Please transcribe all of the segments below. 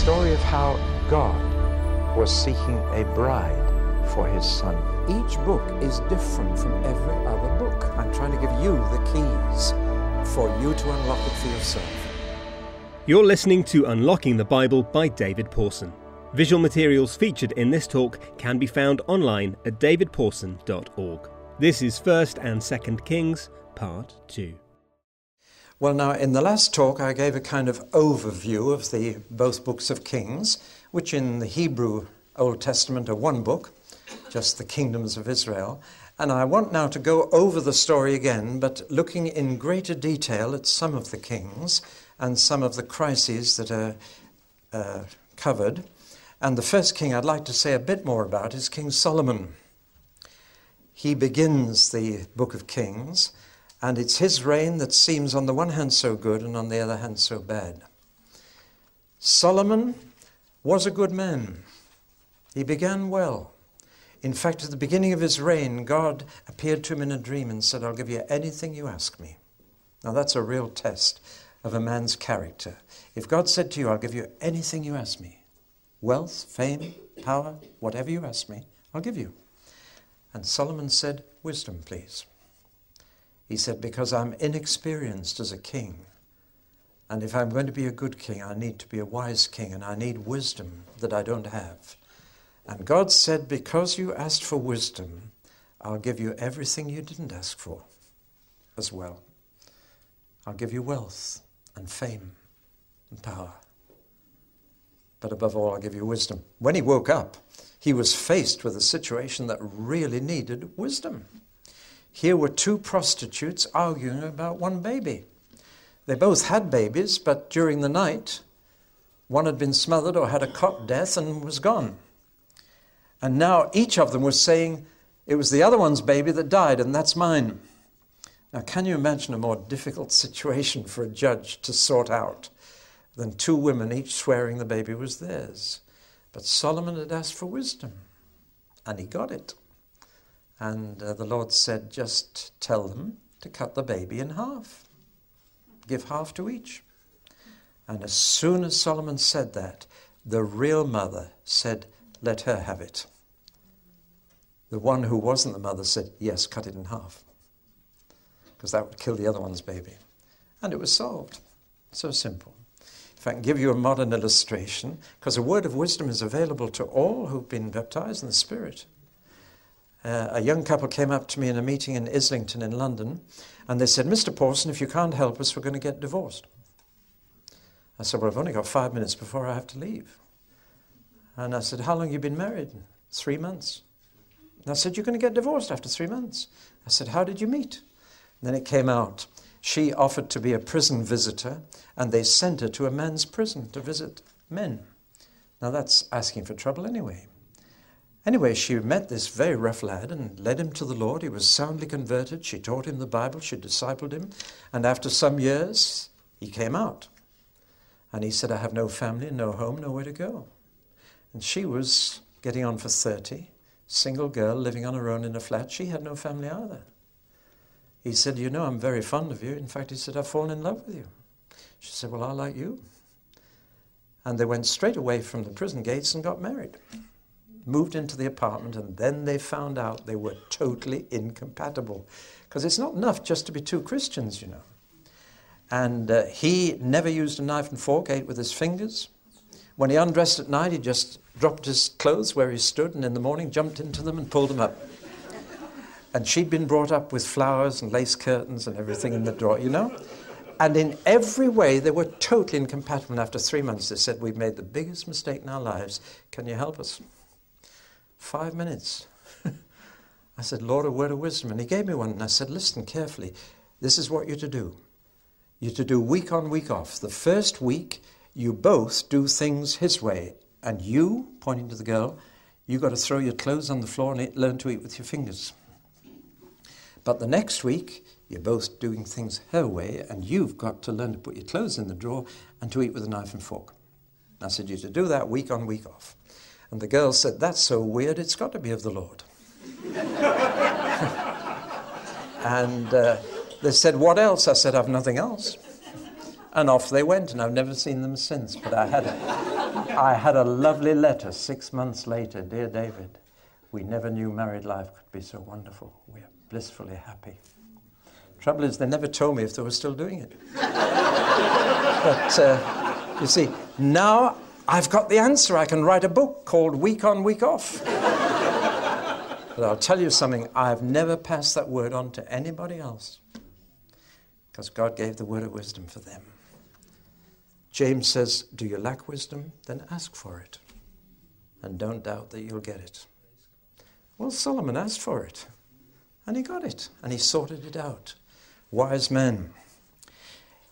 story of how God was seeking a bride for his son. Each book is different from every other book. I'm trying to give you the keys for you to unlock it for yourself. You're listening to Unlocking the Bible by David Pawson. Visual materials featured in this talk can be found online at davidpawson.org. This is 1st and 2nd Kings, Part 2. Well, now, in the last talk, I gave a kind of overview of the both books of Kings, which in the Hebrew Old Testament are one book, just the kingdoms of Israel. And I want now to go over the story again, but looking in greater detail at some of the kings and some of the crises that are uh, covered. And the first king I'd like to say a bit more about is King Solomon. He begins the book of Kings, and it's his reign that seems on the one hand so good and on the other hand so bad. Solomon was a good man. He began well. In fact, at the beginning of his reign, God appeared to him in a dream and said, I'll give you anything you ask me. Now, that's a real test of a man's character. If God said to you, I'll give you anything you ask me wealth, fame, power, whatever you ask me, I'll give you. And Solomon said, Wisdom, please. He said, Because I'm inexperienced as a king. And if I'm going to be a good king, I need to be a wise king, and I need wisdom that I don't have. And God said, Because you asked for wisdom, I'll give you everything you didn't ask for as well. I'll give you wealth and fame and power. But above all, I'll give you wisdom. When he woke up, he was faced with a situation that really needed wisdom. Here were two prostitutes arguing about one baby. They both had babies, but during the night, one had been smothered or had a cot death and was gone. And now each of them was saying, It was the other one's baby that died, and that's mine. Now, can you imagine a more difficult situation for a judge to sort out than two women each swearing the baby was theirs? But Solomon had asked for wisdom, and he got it. And uh, the Lord said, Just tell them to cut the baby in half, give half to each. And as soon as Solomon said that, the real mother said, Let her have it. The one who wasn't the mother said, Yes, cut it in half because that would kill the other one's baby. And it was solved. So simple. If I can give you a modern illustration, because a word of wisdom is available to all who've been baptized in the Spirit. Uh, a young couple came up to me in a meeting in Islington in London, and they said, Mr. Pawson, if you can't help us, we're going to get divorced. I said, Well, I've only got five minutes before I have to leave. And I said, How long have you been married? Three months. And I said, You're going to get divorced after three months. I said, How did you meet? Then it came out. She offered to be a prison visitor, and they sent her to a men's prison to visit men. Now that's asking for trouble anyway. Anyway, she met this very rough lad and led him to the Lord. He was soundly converted. She taught him the Bible, she discipled him, and after some years, he came out. And he said, I have no family, no home, nowhere to go. And she was getting on for 30, single girl living on her own in a flat. She had no family either. He said, You know, I'm very fond of you. In fact, he said, I've fallen in love with you. She said, Well, I like you. And they went straight away from the prison gates and got married. Moved into the apartment, and then they found out they were totally incompatible. Because it's not enough just to be two Christians, you know. And uh, he never used a knife and fork, ate with his fingers. When he undressed at night, he just dropped his clothes where he stood, and in the morning jumped into them and pulled them up. And she'd been brought up with flowers and lace curtains and everything in the drawer, you know? And in every way, they were totally incompatible. And after three months, they said, We've made the biggest mistake in our lives. Can you help us? Five minutes. I said, Lord, a word of wisdom. And he gave me one. And I said, Listen carefully. This is what you're to do. You're to do week on, week off. The first week, you both do things his way. And you, pointing to the girl, you've got to throw your clothes on the floor and learn to eat with your fingers. But the next week, you're both doing things her way, and you've got to learn to put your clothes in the drawer and to eat with a knife and fork. I said, You're to do that week on, week off. And the girl said, That's so weird, it's got to be of the Lord. and uh, they said, What else? I said, I've nothing else. And off they went, and I've never seen them since, but I had I had a lovely letter six months later. Dear David, we never knew married life could be so wonderful. We are blissfully happy. Trouble is, they never told me if they were still doing it. but uh, you see, now I've got the answer. I can write a book called Week on, Week Off. but I'll tell you something I've never passed that word on to anybody else because God gave the word of wisdom for them. James says, Do you lack wisdom? Then ask for it. And don't doubt that you'll get it. Well, Solomon asked for it, and he got it, and he sorted it out. Wise men.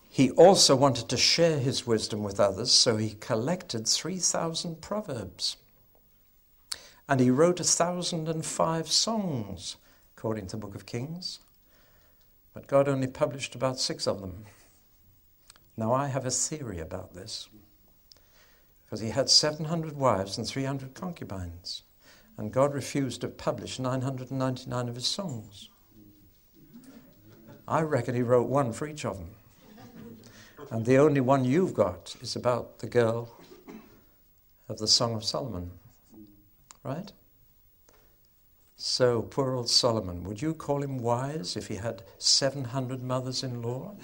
He also wanted to share his wisdom with others, so he collected 3,000 proverbs. And he wrote 1,005 songs, according to the book of Kings. But God only published about six of them. Now, I have a theory about this. Because he had 700 wives and 300 concubines. And God refused to publish 999 of his songs. I reckon he wrote one for each of them. And the only one you've got is about the girl of the Song of Solomon. Right? So, poor old Solomon, would you call him wise if he had 700 mothers in law?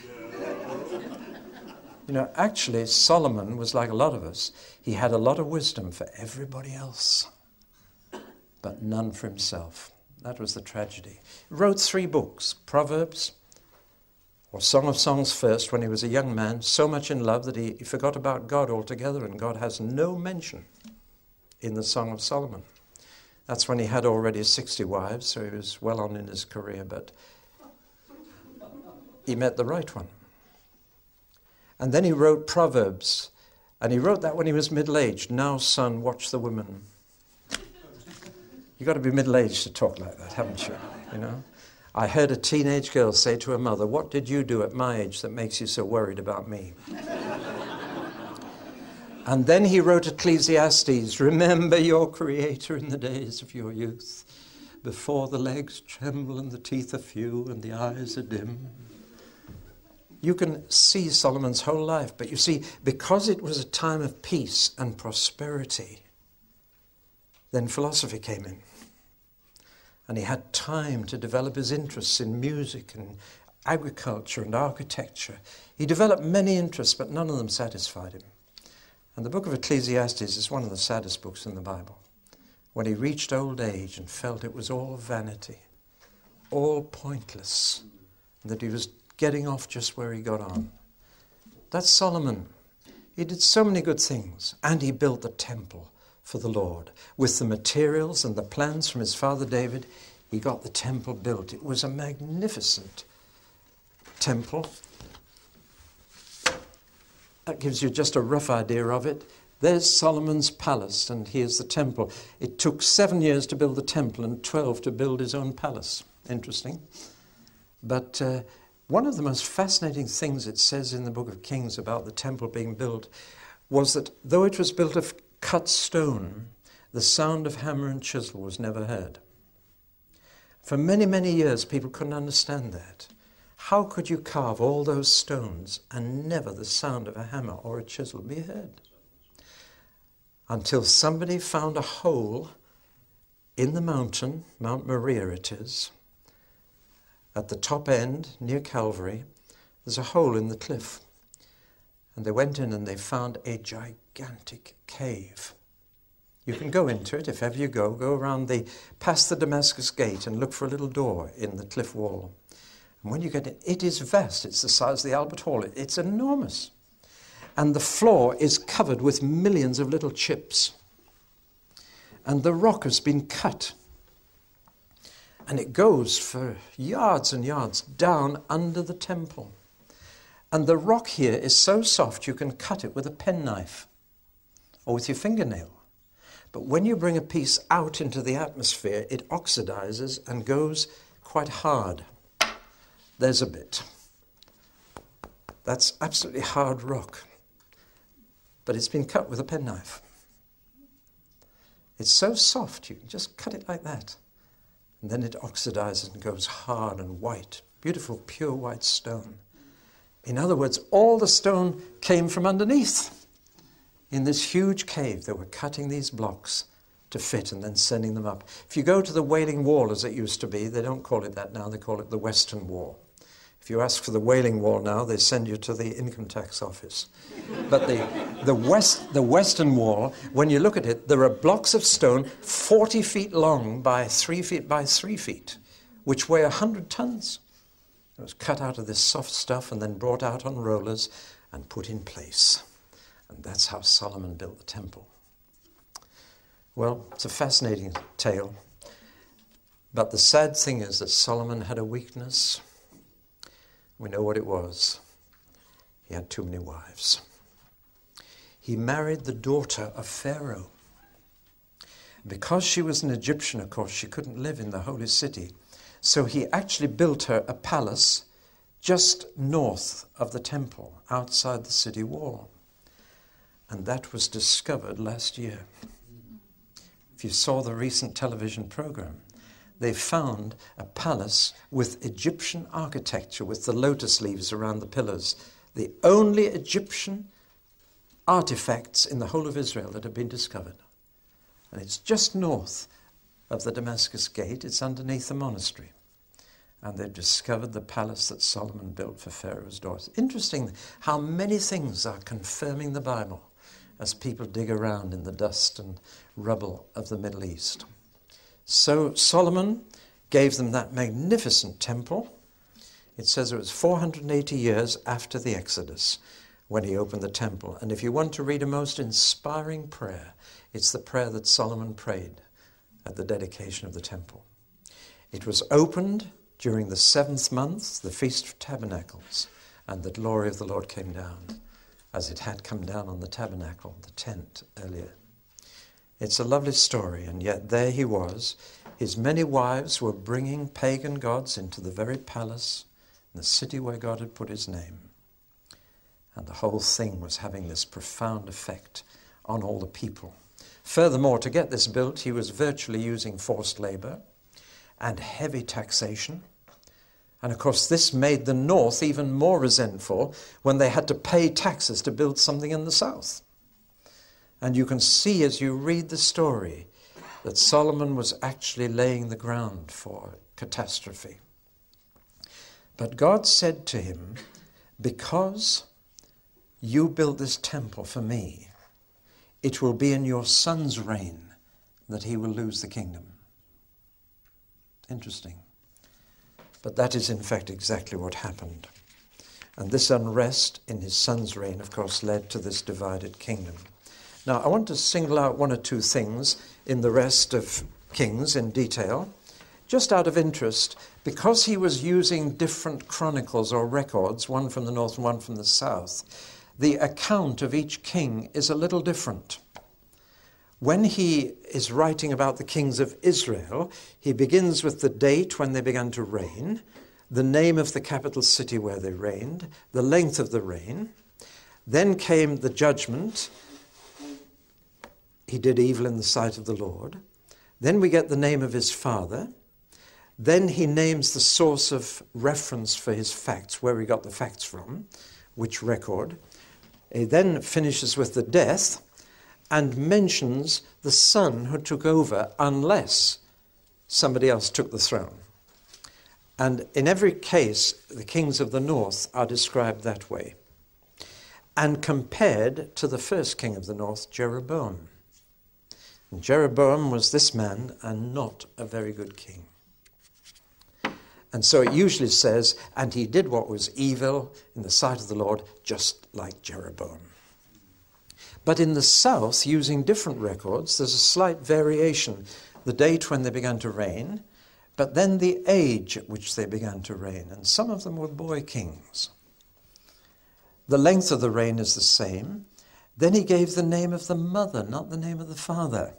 You know, actually, Solomon was like a lot of us. He had a lot of wisdom for everybody else, but none for himself. That was the tragedy. He wrote three books Proverbs, or Song of Songs first when he was a young man, so much in love that he, forgot about God altogether, and God has no mention in the Song of Solomon. That's when he had already 60 wives, so he was well on in his career, but he met the right one. And then he wrote Proverbs, and he wrote that when he was middle aged. Now, son, watch the women. You've got to be middle aged to talk like that, haven't you? You know? I heard a teenage girl say to her mother, What did you do at my age that makes you so worried about me? and then he wrote Ecclesiastes Remember your Creator in the days of your youth, before the legs tremble and the teeth are few and the eyes are dim. You can see Solomon's whole life, but you see, because it was a time of peace and prosperity, then philosophy came in and he had time to develop his interests in music and agriculture and architecture. He developed many interests, but none of them satisfied him. And the book of Ecclesiastes is one of the saddest books in the Bible. When he reached old age and felt it was all vanity, all pointless, that he was getting off just where he got on. That's Solomon. He did so many good things, and he built the temple for the Lord. With the materials and the plans from his father David, he got the temple built. It was a magnificent temple. That gives you just a rough idea of it. There's Solomon's palace, and here's the temple. It took seven years to build the temple and 12 to build his own palace. Interesting. But uh, one of the most fascinating things it says in the book of Kings about the temple being built was that though it was built of cut stone, the sound of hammer and chisel was never heard. For many, many years, people couldn't understand that. How could you carve all those stones and never the sound of a hammer or a chisel be heard? Until somebody found a hole in the mountain, Mount Moriah it is, at the top end near Calvary, there's a hole in the cliff. And they went in and they found a gigantic cave. You can go into it if ever you go. Go around the past the Damascus gate and look for a little door in the cliff wall. And when you get in, it is vast. It's the size of the Albert Hall. It's enormous. And the floor is covered with millions of little chips. And the rock has been cut. And it goes for yards and yards down under the temple. And the rock here is so soft you can cut it with a penknife or with your fingernail. But when you bring a piece out into the atmosphere, it oxidizes and goes quite hard. There's a bit. That's absolutely hard rock. But it's been cut with a penknife. It's so soft, you can just cut it like that. And then it oxidizes and goes hard and white. Beautiful, pure white stone. In other words, all the stone came from underneath. In this huge cave, they were cutting these blocks to fit and then sending them up. If you go to the Wailing Wall, as it used to be, they don't call it that now, they call it the Western Wall. If you ask for the Wailing Wall now, they send you to the income tax office. But the, the, west, the Western Wall, when you look at it, there are blocks of stone 40 feet long by 3 feet by 3 feet, which weigh 100 tons. It was cut out of this soft stuff and then brought out on rollers and put in place. And that's how Solomon built the temple. Well, it's a fascinating tale. But the sad thing is that Solomon had a weakness. We know what it was. He had too many wives. He married the daughter of Pharaoh. Because she was an Egyptian, of course, she couldn't live in the holy city. So he actually built her a palace just north of the temple, outside the city wall. And that was discovered last year. If you saw the recent television program, they found a palace with Egyptian architecture with the lotus leaves around the pillars. The only Egyptian artifacts in the whole of Israel that have been discovered. And it's just north of the Damascus Gate, it's underneath the monastery. And they've discovered the palace that Solomon built for Pharaoh's daughter. Interesting how many things are confirming the Bible as people dig around in the dust and rubble of the Middle East. So Solomon gave them that magnificent temple. It says it was 480 years after the Exodus when he opened the temple. And if you want to read a most inspiring prayer, it's the prayer that Solomon prayed at the dedication of the temple. It was opened during the seventh month, the Feast of Tabernacles, and the glory of the Lord came down, as it had come down on the tabernacle, the tent, earlier. It's a lovely story, and yet there he was. His many wives were bringing pagan gods into the very palace, in the city where God had put his name. And the whole thing was having this profound effect on all the people. Furthermore, to get this built, he was virtually using forced labor and heavy taxation. And of course, this made the North even more resentful when they had to pay taxes to build something in the South. And you can see as you read the story that Solomon was actually laying the ground for catastrophe. But God said to him, Because you built this temple for me, it will be in your son's reign that he will lose the kingdom. Interesting. But that is, in fact, exactly what happened. And this unrest in his son's reign, of course, led to this divided kingdom. Now, I want to single out one or two things in the rest of Kings in detail, just out of interest, because he was using different chronicles or records, one from the north and one from the south. The account of each king is a little different. When he is writing about the kings of Israel, he begins with the date when they began to reign, the name of the capital city where they reigned, the length of the reign. Then came the judgment, he did evil in the sight of the Lord. Then we get the name of his father. Then he names the source of reference for his facts, where he got the facts from, which record. He then finishes with the death and mentions the son who took over unless somebody else took the throne. And in every case, the kings of the north are described that way and compared to the first king of the north, Jeroboam. Jeroboam was this man and not a very good king. And so it usually says, and he did what was evil in the sight of the Lord, just like Jeroboam. But in the south, using different records, there's a slight variation. The date when they began to reign, but then the age at which they began to reign. And some of them were boy kings. The length of the reign is the same. Then he gave the name of the mother, not the name of the father.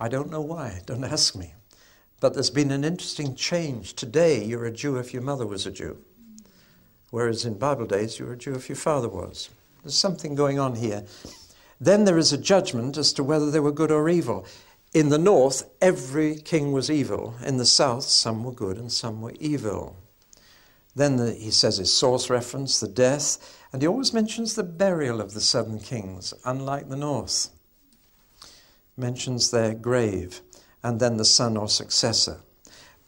I don't know why, don't ask me. But there's been an interesting change. Today, you're a Jew if your mother was a Jew, whereas in Bible days, you were a Jew if your father was. There's something going on here. Then there is a judgment as to whether they were good or evil. In the north, every king was evil. In the south, some were good and some were evil. Then the, he says his source reference, the death, and he always mentions the burial of the southern kings, unlike the north. Mentions their grave, and then the son or successor.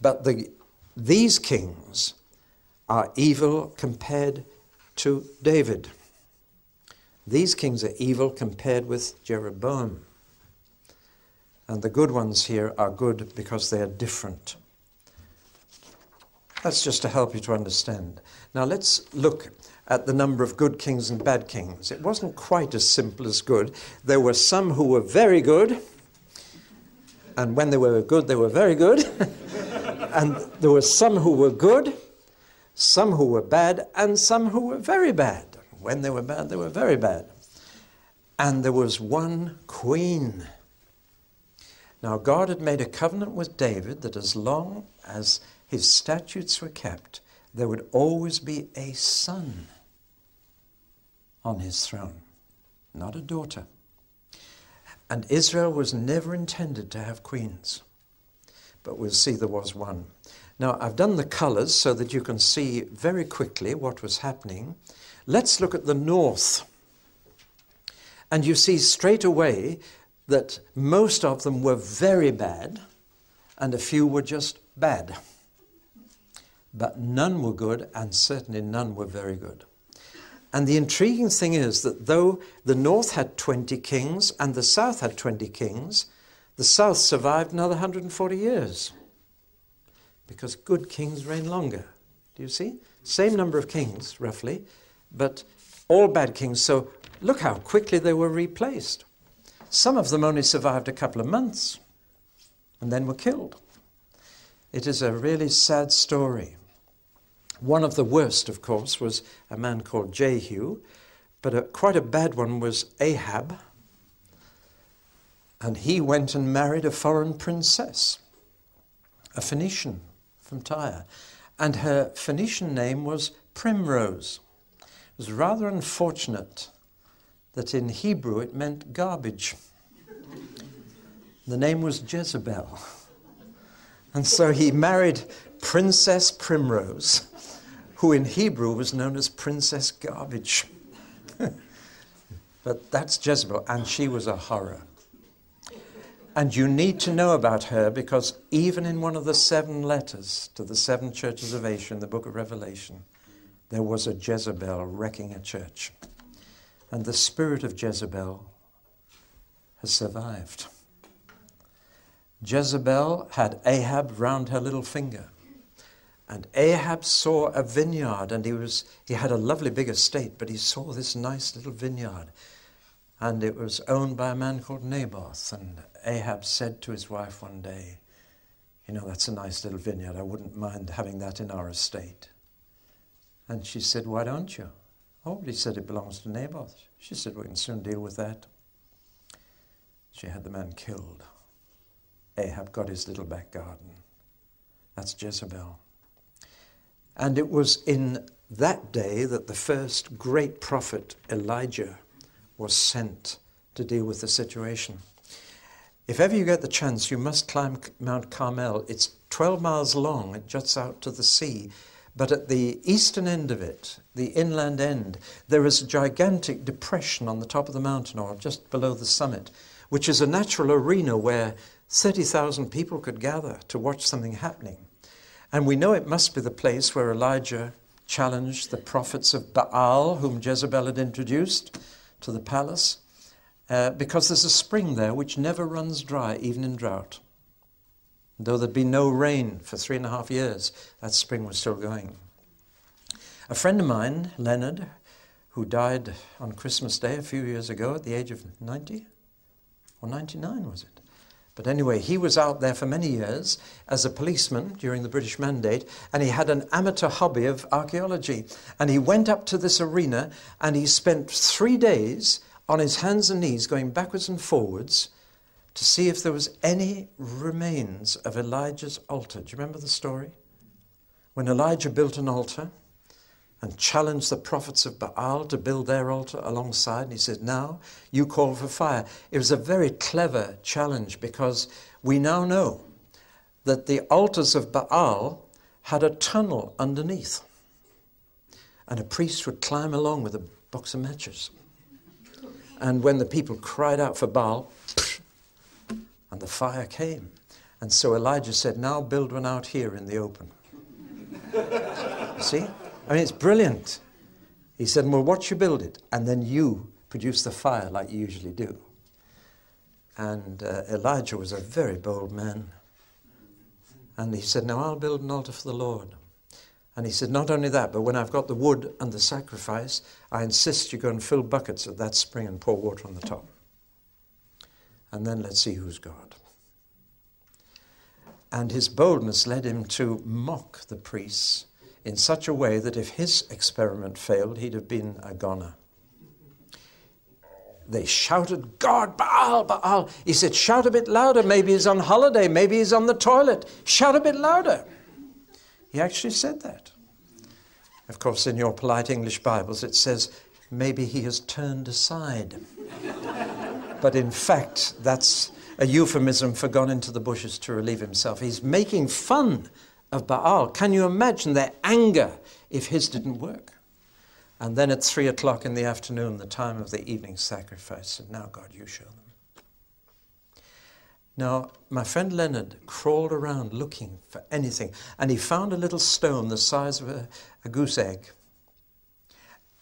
But the, these kings are evil compared to David. These kings are evil compared with Jeroboam. And the good ones here are good because they are different. That's just to help you to understand. Now let's look at the number of good kings and bad kings. It wasn't quite as simple as good. There were some who were very good, and when they were good, they were very good. and there were some who were good, some who were bad, and some who were very bad. When they were bad, they were very bad. And there was one queen. Now, God had made a covenant with David that as long as his statutes were kept, there would always be a son on his throne, not a daughter. And Israel was never intended to have queens, but we'll see there was one. Now, I've done the colors so that you can see very quickly what was happening. Let's look at the north. And you see straight away that most of them were very bad, and a few were just bad but none were good, and certainly none were very good. And the intriguing thing is that though the north had 20 kings and the south had 20 kings, the south survived another 140 years. Because good kings reign longer. Do you see? Same number of kings, roughly, but all bad kings. So look how quickly they were replaced. Some of them only survived a couple of months and then were killed. It is a really sad story. One of the worst, of course, was a man called Jehu, but a, quite a bad one was Ahab. And he went and married a foreign princess, a Phoenician from Tyre. And her Phoenician name was Primrose. It was rather unfortunate that in Hebrew it meant garbage. The name was Jezebel. And so he married Princess Primrose who in Hebrew was known as Princess Garbage. but that's Jezebel, and she was a horror. And you need to know about her because even in one of the seven letters to the seven churches of Asia in the book of Revelation, there was a Jezebel wrecking a church. And the spirit of Jezebel has survived. Jezebel had Ahab round her little finger. And Ahab saw a vineyard, and he, was, he had a lovely big estate, but he saw this nice little vineyard. And it was owned by a man called Naboth. And Ahab said to his wife one day, You know, that's a nice little vineyard. I wouldn't mind having that in our estate. And she said, Why don't you? Oh, he said it belongs to Naboth. She said, We can soon deal with that. She had the man killed. Ahab got his little back garden. That's Jezebel. And it was in that day that the first great prophet, Elijah, was sent to deal with the situation. If ever you get the chance, you must climb Mount Carmel. It's 12 miles long, it juts out to the sea. But at the eastern end of it, the inland end, there is a gigantic depression on the top of the mountain, or just below the summit, which is a natural arena where 30,000 people could gather to watch something happening. And we know it must be the place where Elijah challenged the prophets of Baal, whom Jezebel had introduced to the palace, uh, because there's a spring there which never runs dry, even in drought. Though there'd been no rain for three and a half years, that spring was still going. A friend of mine, Leonard, who died on Christmas Day a few years ago at the age of 90 or 99, was it? But anyway, he was out there for many years as a policeman during the British Mandate, and he had an amateur hobby of archaeology. And he went up to this arena and he spent three days on his hands and knees going backwards and forwards to see if there was any remains of Elijah's altar. Do you remember the story? When Elijah built an altar, and challenged the prophets of Baal to build their altar alongside. And he said, Now you call for fire. It was a very clever challenge because we now know that the altars of Baal had a tunnel underneath. and a priest would climb along with a box of matches. And when the people cried out for Baal, and the fire came. And so Elijah said, Now build one out here in the open. See? I mean, it's brilliant. He said, Well, watch you build it, and then you produce the fire like you usually do. And uh, Elijah was a very bold man. And he said, Now I'll build an altar for the Lord. And he said, Not only that, but when I've got the wood and the sacrifice, I insist you go and fill buckets at that spring and pour water on the top. And then let's see who's God. And his boldness led him to mock the priests in such a way that if his experiment failed, he'd have been a goner. They shouted, God, Baal, Baal. He said, Shout a bit louder. Maybe he's on holiday. Maybe he's on the toilet. Shout a bit louder. He actually said that. Of course, in your polite English Bibles, it says, Maybe he has turned aside. but in fact, that's a euphemism for gone into the bushes to relieve himself. He's making fun of Baal. Can you imagine their anger if his didn't work? And then at three o'clock in the afternoon, the time of the evening sacrifice, and now, God, you show them. Now, my friend Leonard crawled around looking for anything, and he found a little stone the size of a, a goose egg.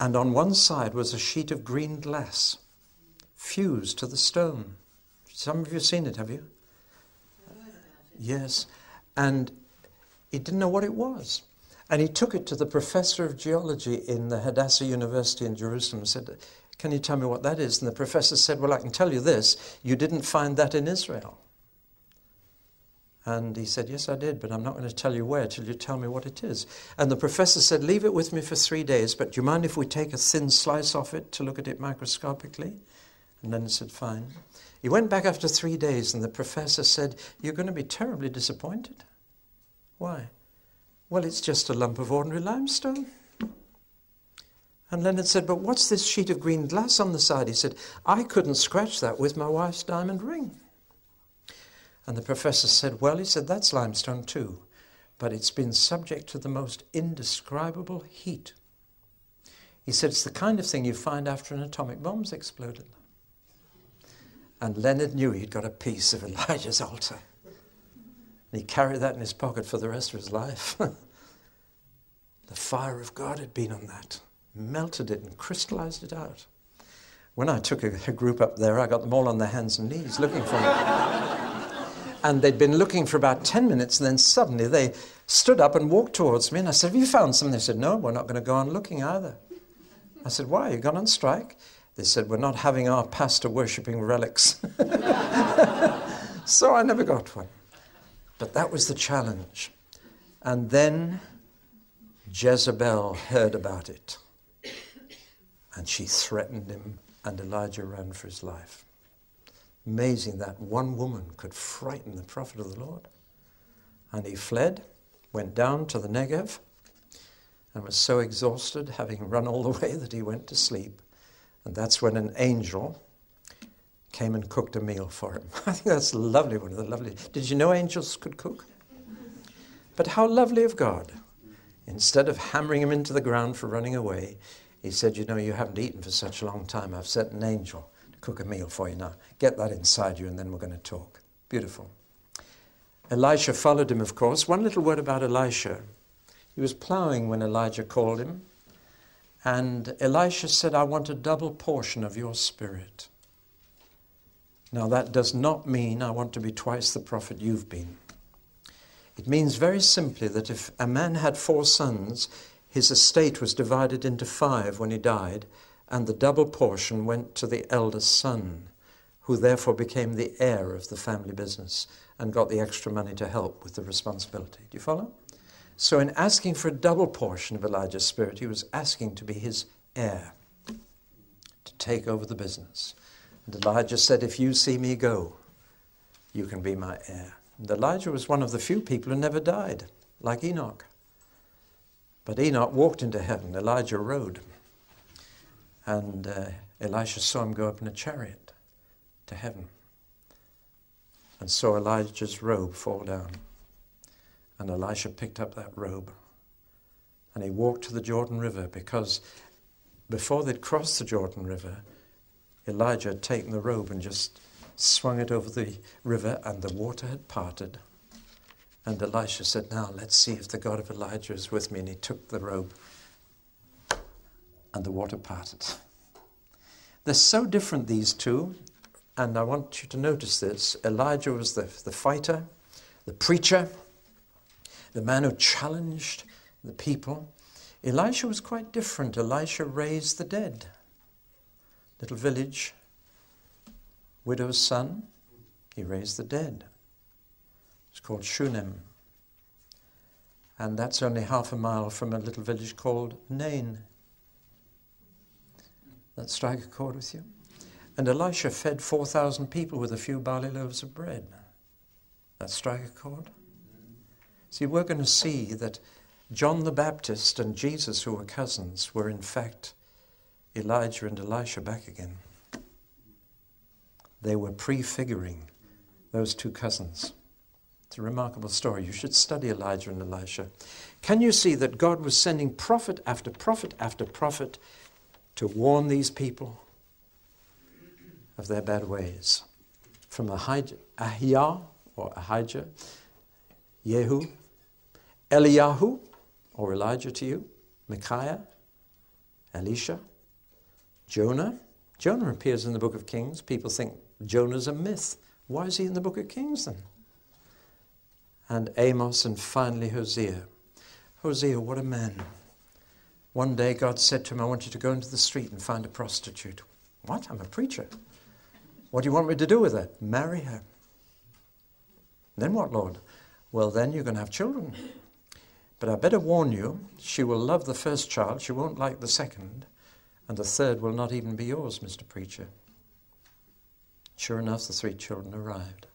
And on one side was a sheet of green glass fused to the stone. Some of you have seen it, have you? Yes. And he didn't know what it was. And he took it to the professor of geology in the Hadassah University in Jerusalem and said, Can you tell me what that is? And the professor said, Well, I can tell you this you didn't find that in Israel. And he said, Yes, I did, but I'm not going to tell you where till you tell me what it is. And the professor said, Leave it with me for three days, but do you mind if we take a thin slice off it to look at it microscopically? And he said, Fine. He went back after three days, and the professor said, You're going to be terribly disappointed. Why? Well, it's just a lump of ordinary limestone. And Leonard said, But what's this sheet of green glass on the side? He said, I couldn't scratch that with my wife's diamond ring. And the professor said, Well, he said, that's limestone too, but it's been subject to the most indescribable heat. He said, It's the kind of thing you find after an atomic bomb's exploded. And Leonard knew he'd got a piece of Elijah's altar. And he carried that in his pocket for the rest of his life. the fire of God had been on that, melted it and crystallized it out. When I took a, a group up there, I got them all on their hands and knees looking for it. And they'd been looking for about 10 minutes, and then suddenly they stood up and walked towards me. And I said, Have you found something? They said, No, we're not going to go on looking either. I said, Why? You gone on strike? They said, We're not having our pastor worshipping relics. so I never got one. But that was the challenge. And then Jezebel heard about it. And she threatened him, and Elijah ran for his life. Amazing that one woman could frighten the prophet of the Lord. And he fled, went down to the Negev, and was so exhausted, having run all the way, that he went to sleep. And that's when an angel came and cooked a meal for him. I think that's lovely, one of the lovely. Did you know angels could cook? But how lovely of God. Instead of hammering him into the ground for running away, he said, You know, you haven't eaten for such a long time. I've sent an angel cook a meal for you now. Get that inside you, and then we're going to talk. Beautiful. Elisha followed him, of course. One little word about Elisha. He was plowing when Elijah called him. And Elisha said, I want a double portion of your spirit. Now, that does not mean I want to be twice the prophet you've been. It means very simply that if a man had four sons, his estate was divided into five when he died, and the double portion went to the eldest son, who therefore became the heir of the family business and got the extra money to help with the responsibility. Do you follow? So, in asking for a double portion of Elijah's spirit, he was asking to be his heir, to take over the business. And Elijah said, If you see me go, you can be my heir. And Elijah was one of the few people who never died, like Enoch. But Enoch walked into heaven, Elijah rode. And uh, Elisha saw him go up in a chariot to heaven and saw Elijah's robe fall down. And Elisha picked up that robe And he walked to the Jordan River because before they'd crossed the Jordan River, Elijah had taken the robe and just swung it over the river, and the water had parted. And Elisha said, Now let's see if the God of Elijah is with me. And he took the robe, and the water parted. They're so different, these two, and I want you to notice this. Elijah was the, the fighter, the preacher, the man who challenged the people. Elisha was quite different. Elisha raised the dead. Little village, widow's son, he raised the dead. It's called Shunem. And that's only half a mile from a little village called Nain. That strike a chord with you? And Elisha fed 4,000 people with a few barley loaves of bread. That strike a chord? See, we're going to see that John the Baptist and Jesus, who were cousins, were in fact Elijah and Elisha back again. They were prefiguring those two cousins. It's a remarkable story. You should study Elijah and Elisha. Can you see that God was sending prophet after prophet after prophet to warn these people of their bad ways? From Ahijah or Ahijah, Jehu, Eliyahu or Elijah to you, Micaiah, Elisha, Jonah. Jonah appears in the book of Kings. People think Jonah's a myth. Why is he in the book of Kings then? and Amos, and finally Hosea. Hosea, what a man. One day God said to him, I want you to go into the street and find a prostitute. What? I'm a preacher. What do you want me to do with her? Marry her. Then what, Lord? Well, then you're going to have children. But I better warn you, she will love the first child, she won't like the second, and the third will not even be yours, Mr. Preacher. Sure enough, the three children arrived.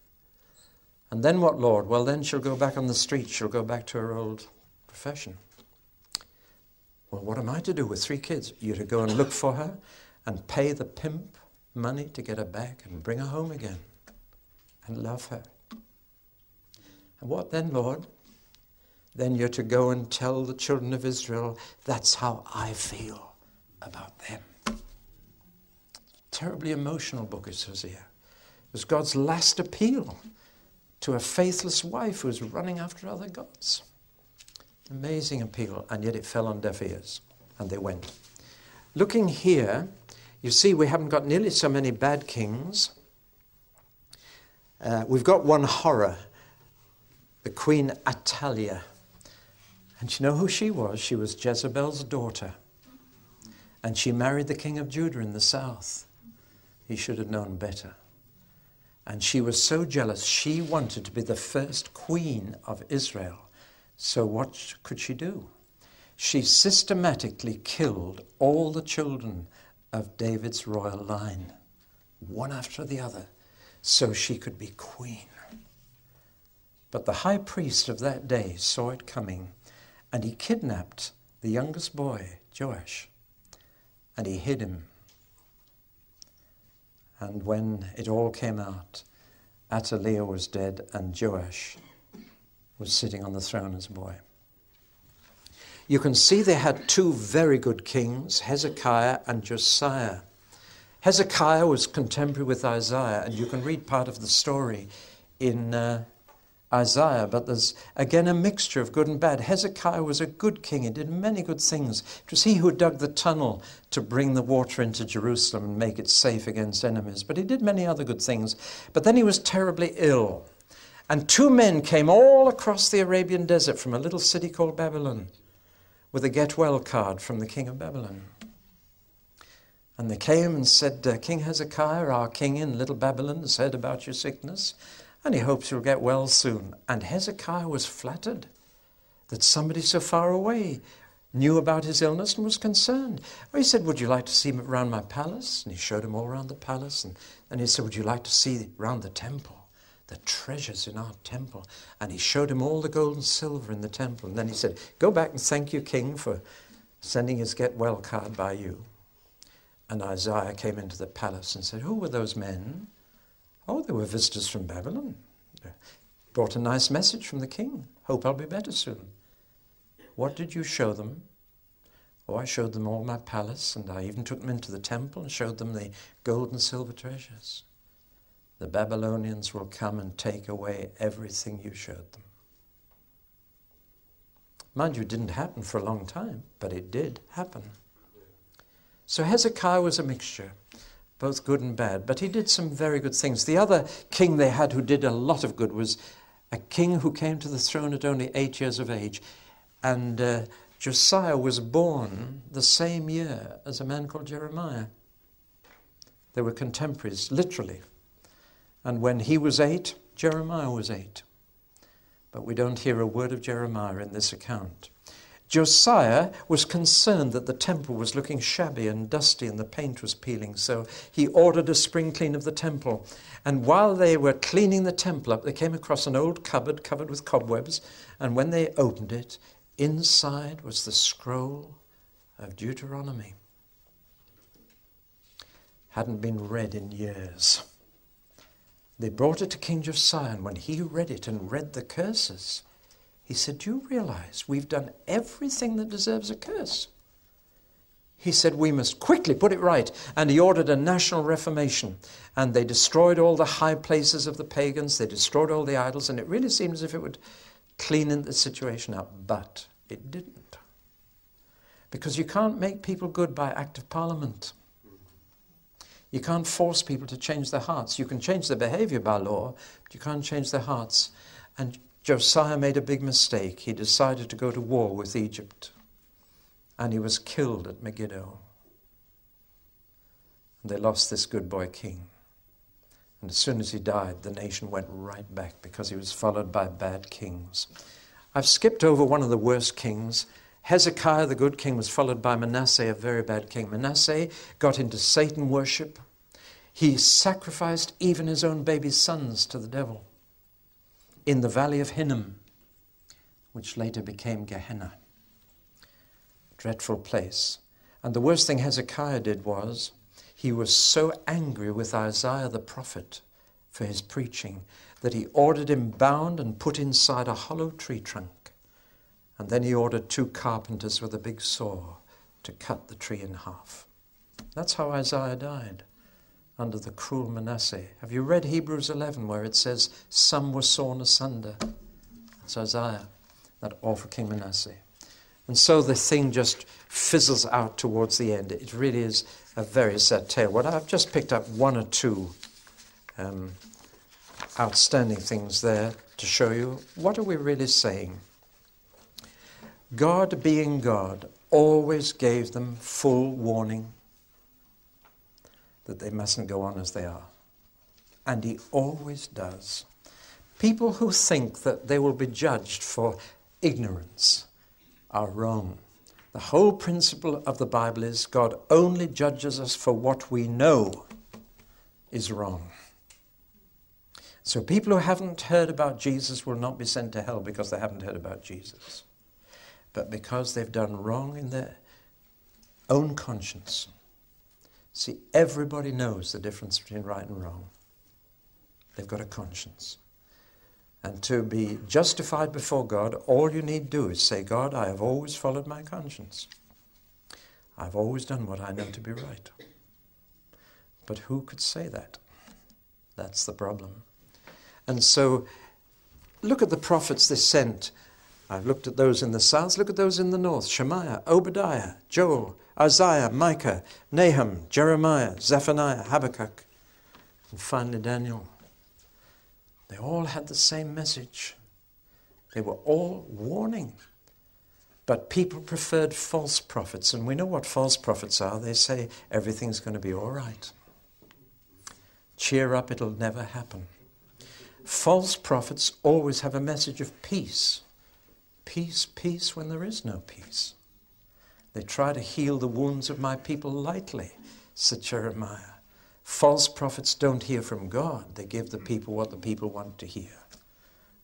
And then what, Lord? Well, then she'll go back on the street. She'll go back to her old profession. Well, what am I to do with three kids? You're to go and look for her and pay the pimp money to get her back and bring her home again and love her. And what then, Lord? Then you're to go and tell the children of Israel, that's how I feel about them. Terribly emotional book is Hosea. It was God's last appeal to a faithless wife who was running after other gods. Amazing appeal, and yet it fell on deaf ears, and they went. Looking here, you see we haven't got nearly so many bad kings. Uh, we've got one horror, the Queen Athaliah. And you know who she was? She was Jezebel's daughter. And she married the king of Judah in the south. He should have known better. And she was so jealous, she wanted to be the first queen of Israel. So, what could she do? She systematically killed all the children of David's royal line, one after the other, so she could be queen. But the high priest of that day saw it coming, and he kidnapped the youngest boy, Joash, and he hid him and when it all came out, Athaliah was dead and Joash was sitting on the throne as a boy. You can see they had two very good kings, Hezekiah and Josiah. Hezekiah was contemporary with Isaiah, and you can read part of the story in uh, Isaiah, but there's again a mixture of good and bad. Hezekiah was a good king, he did many good things. It was he who dug the tunnel to bring the water into Jerusalem and make it safe against enemies, but he did many other good things. But then he was terribly ill. And two men came all across the Arabian desert from a little city called Babylon with a get well card from the king of Babylon. And they came and said, uh, King Hezekiah, our king in little Babylon, has heard about your sickness and he hopes you'll get well soon. And Hezekiah was flattered that somebody so far away knew about his illness and was concerned. Well, he said, Would you like to see around my palace? And he showed him all around the palace. And then he said, Would you like to see around the temple? The treasures in our temple. And he showed him all the gold and silver in the temple. And then he said, Go back and thank your king for sending his get well card by you. And Isaiah came into the palace and said, Who were those men? Oh, they were visitors from Babylon. Brought a nice message from the king. Hope I'll be better soon. What did you show them Oh, I showed them all my palace, and I even took them into the temple and showed them the gold and silver treasures. The Babylonians will come and take away everything you showed them. Mind you, it didn't happen for a long time, but it did happen. So Hezekiah was a mixture, both good and bad, but he did some very good things. The other king they had who did a lot of good was a king who came to the throne at only eight years of age. And uh, Josiah was born the same year as a man called Jeremiah. They were contemporaries, literally. And when he was eight, Jeremiah was eight. But we don't hear a word of Jeremiah in this account. Josiah was concerned that the temple was looking shabby and dusty and the paint was peeling, so he ordered a spring clean of the temple. And while they were cleaning the temple up, they came across an old cupboard covered with cobwebs, and when they opened it, inside was the scroll of Deuteronomy. Hadn't been read in years. They brought it to King Josiah, and when he read it and read the curses, he said, Do you realize we've done everything that deserves a curse? He said, We must quickly put it right. And he ordered a national reformation. And they destroyed all the high places of the pagans, they destroyed all the idols, and it really seemed as if it would clean the situation up. But it didn't. Because you can't make people good by act of parliament. You can't force people to change their hearts. You can change their behavior by law, but you can't change their hearts. And Josiah made a big mistake. He decided to go to war with Egypt, and he was killed at Megiddo. And they lost this good boy king. And as soon as he died, the nation went right back because he was followed by bad kings. I've skipped over one of the worst kings. Hezekiah, the good king, was followed by Manasseh, a very bad king. Manasseh got into Satan worship. He sacrificed even his own baby sons to the devil in the valley of Hinnom, which later became Gehenna. Dreadful place. And the worst thing Hezekiah did was he was so angry with Isaiah the prophet for his preaching that he ordered him bound and put inside a hollow tree trunk. And then he ordered two carpenters with a big saw to cut the tree in half. That's how Isaiah died under the cruel Manasseh. Have you read Hebrews 11 where it says, Some were sawn asunder? That's Isaiah, that awful King Manasseh. And so the thing just fizzles out towards the end. It really is a very sad tale. What I've just picked up one or two um, outstanding things there to show you. What are we really saying? God, being God, always gave them full warning that they mustn't go on as they are. And he always does. People who think that they will be judged for ignorance are wrong. The whole principle of the Bible is God only judges us for what we know is wrong. So people who haven't heard about Jesus will not be sent to hell because they haven't heard about Jesus, but because they've done wrong in their own conscience. See, everybody knows the difference between right and wrong. They've got a conscience. And to be justified before God, all you need do is say, God, I have always followed my conscience. I've always done what I know to be right. But who could say that? That's the problem. And so, look at the prophets they sent. I've looked at those in the south, look at those in the north Shemaiah, Obadiah, Joel, Isaiah, Micah, Nahum, Jeremiah, Zephaniah, Habakkuk, and finally Daniel. They all had the same message. They were all warning. But people preferred false prophets, and we know what false prophets are. They say everything's going to be all right. Cheer up, it'll never happen. False prophets always have a message of peace. Peace, peace when there is no peace. They try to heal the wounds of my people lightly, said Jeremiah. False prophets don't hear from God, they give the people what the people want to hear.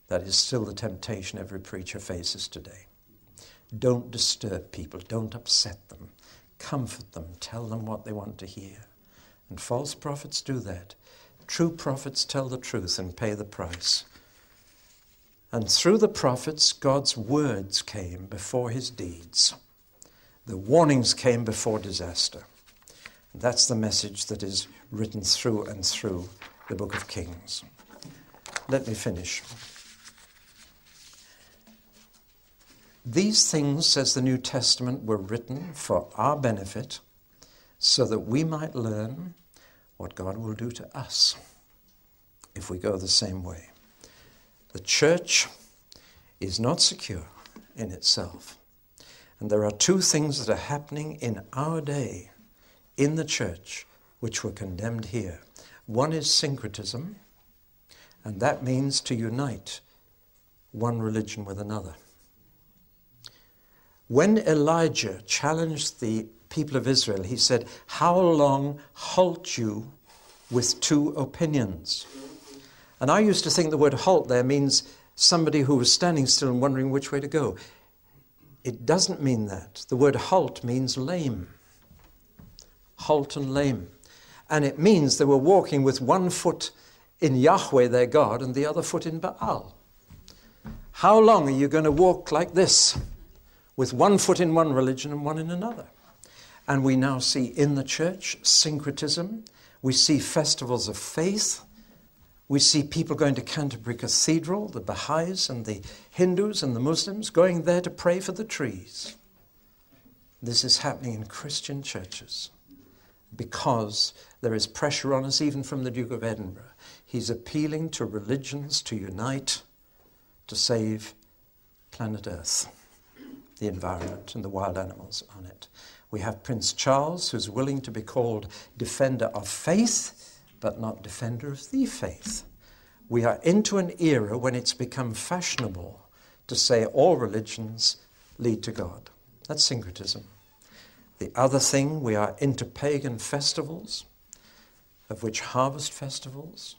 That is still the temptation every preacher faces today. Don't disturb people, don't upset them, comfort them, tell them what they want to hear. And false prophets do that. True prophets tell the truth and pay the price. And through the prophets, God's words came before his deeds. The warnings came before disaster. And That's the message that is written through and through the book of Kings. Let me finish. These things, says the New Testament, were written for our benefit so that we might learn what God will do to us if we go the same way. The church is not secure in itself. And there are two things that are happening in our day in the church which were condemned here. One is syncretism, and that means to unite one religion with another. When Elijah challenged the people of Israel, he said, How long halt you with two opinions? And I used to think the word halt there means somebody who was standing still and wondering which way to go. It doesn't mean that. The word halt means lame. Halt and lame. And it means they were walking with one foot in Yahweh, their God, and the other foot in Baal. How long are you going to walk like this, with one foot in one religion and one in another? And we now see in the church syncretism. We see festivals of faith. We see people going to Canterbury Cathedral, the Baha'is and the Hindus and the Muslims, going there to pray for the trees. This is happening in Christian churches because there is pressure on us, even from the Duke of Edinburgh. He's appealing to religions to unite to save planet Earth, the environment, and the wild animals on it. We have Prince Charles, who's willing to be called defender of faith, but not defender of the faith. We are into an era when it's become fashionable to say all religions lead to God. That's syncretism. The other thing, we are into pagan festivals, of which harvest festivals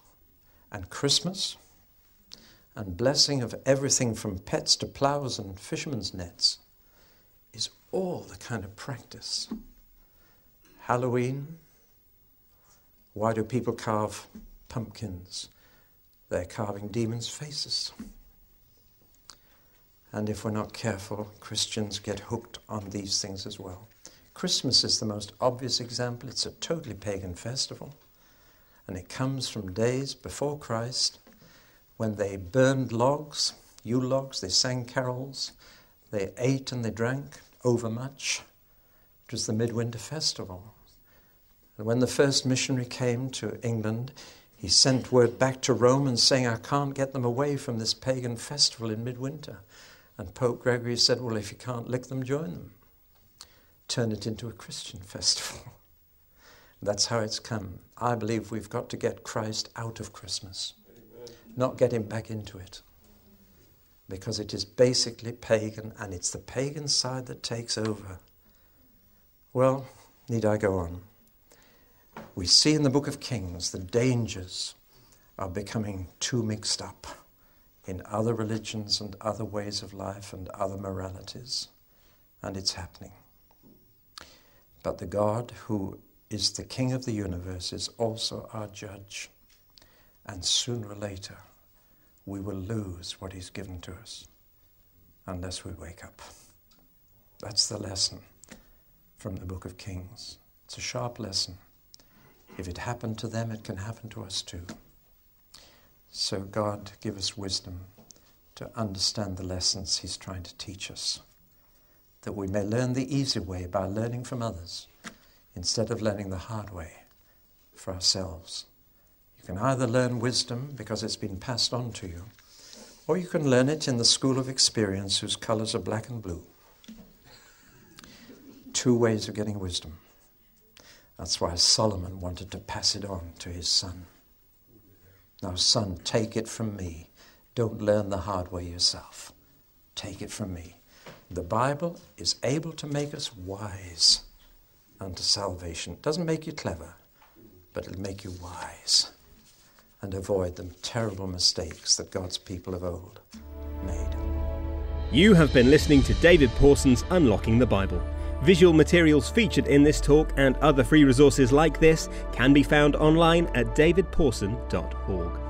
and Christmas and blessing of everything from pets to plows and fishermen's nets is all the kind of practice. Halloween, why do people carve pumpkins? They're carving demons' faces. And if we're not careful, Christians get hooked on these things as well. Christmas is the most obvious example. It's a totally pagan festival. And it comes from days before Christ when they burned logs, Yule logs, they sang carols, they ate and they drank overmuch. It was the midwinter festival. And when the first missionary came to England, he sent word back to Rome and saying, I can't get them away from this pagan festival in midwinter. And Pope Gregory said, Well, if you can't lick them, join them turn it into a Christian festival. That's how it's come. I believe we've got to get Christ out of Christmas, Amen. not get him back into it. Because it is basically pagan, and it's the pagan side that takes over. Well, need I go on? We see in the book of Kings the dangers of becoming too mixed up in other religions and other ways of life and other moralities. And it's happening. But the God who is the King of the universe is also our judge. And sooner or later, we will lose what He's given to us unless we wake up. That's the lesson from the book of Kings. It's a sharp lesson. If it happened to them, it can happen to us too. So, God, give us wisdom to understand the lessons He's trying to teach us that we may learn the easy way by learning from others instead of learning the hard way for ourselves. You can either learn wisdom because it's been passed on to you, or you can learn it in the school of experience whose colors are black and blue. Two ways of getting wisdom. That's why Solomon wanted to pass it on to his son. Now, son, take it from me. Don't learn the hard way yourself. Take it from me. The Bible is able to make us wise unto salvation. It doesn't make you clever, but it'll make you wise and avoid the terrible mistakes that God's people of old made. You have been listening to David Pawson's Unlocking the Bible. Visual materials featured in this talk and other free resources like this can be found online at davidpawson.org.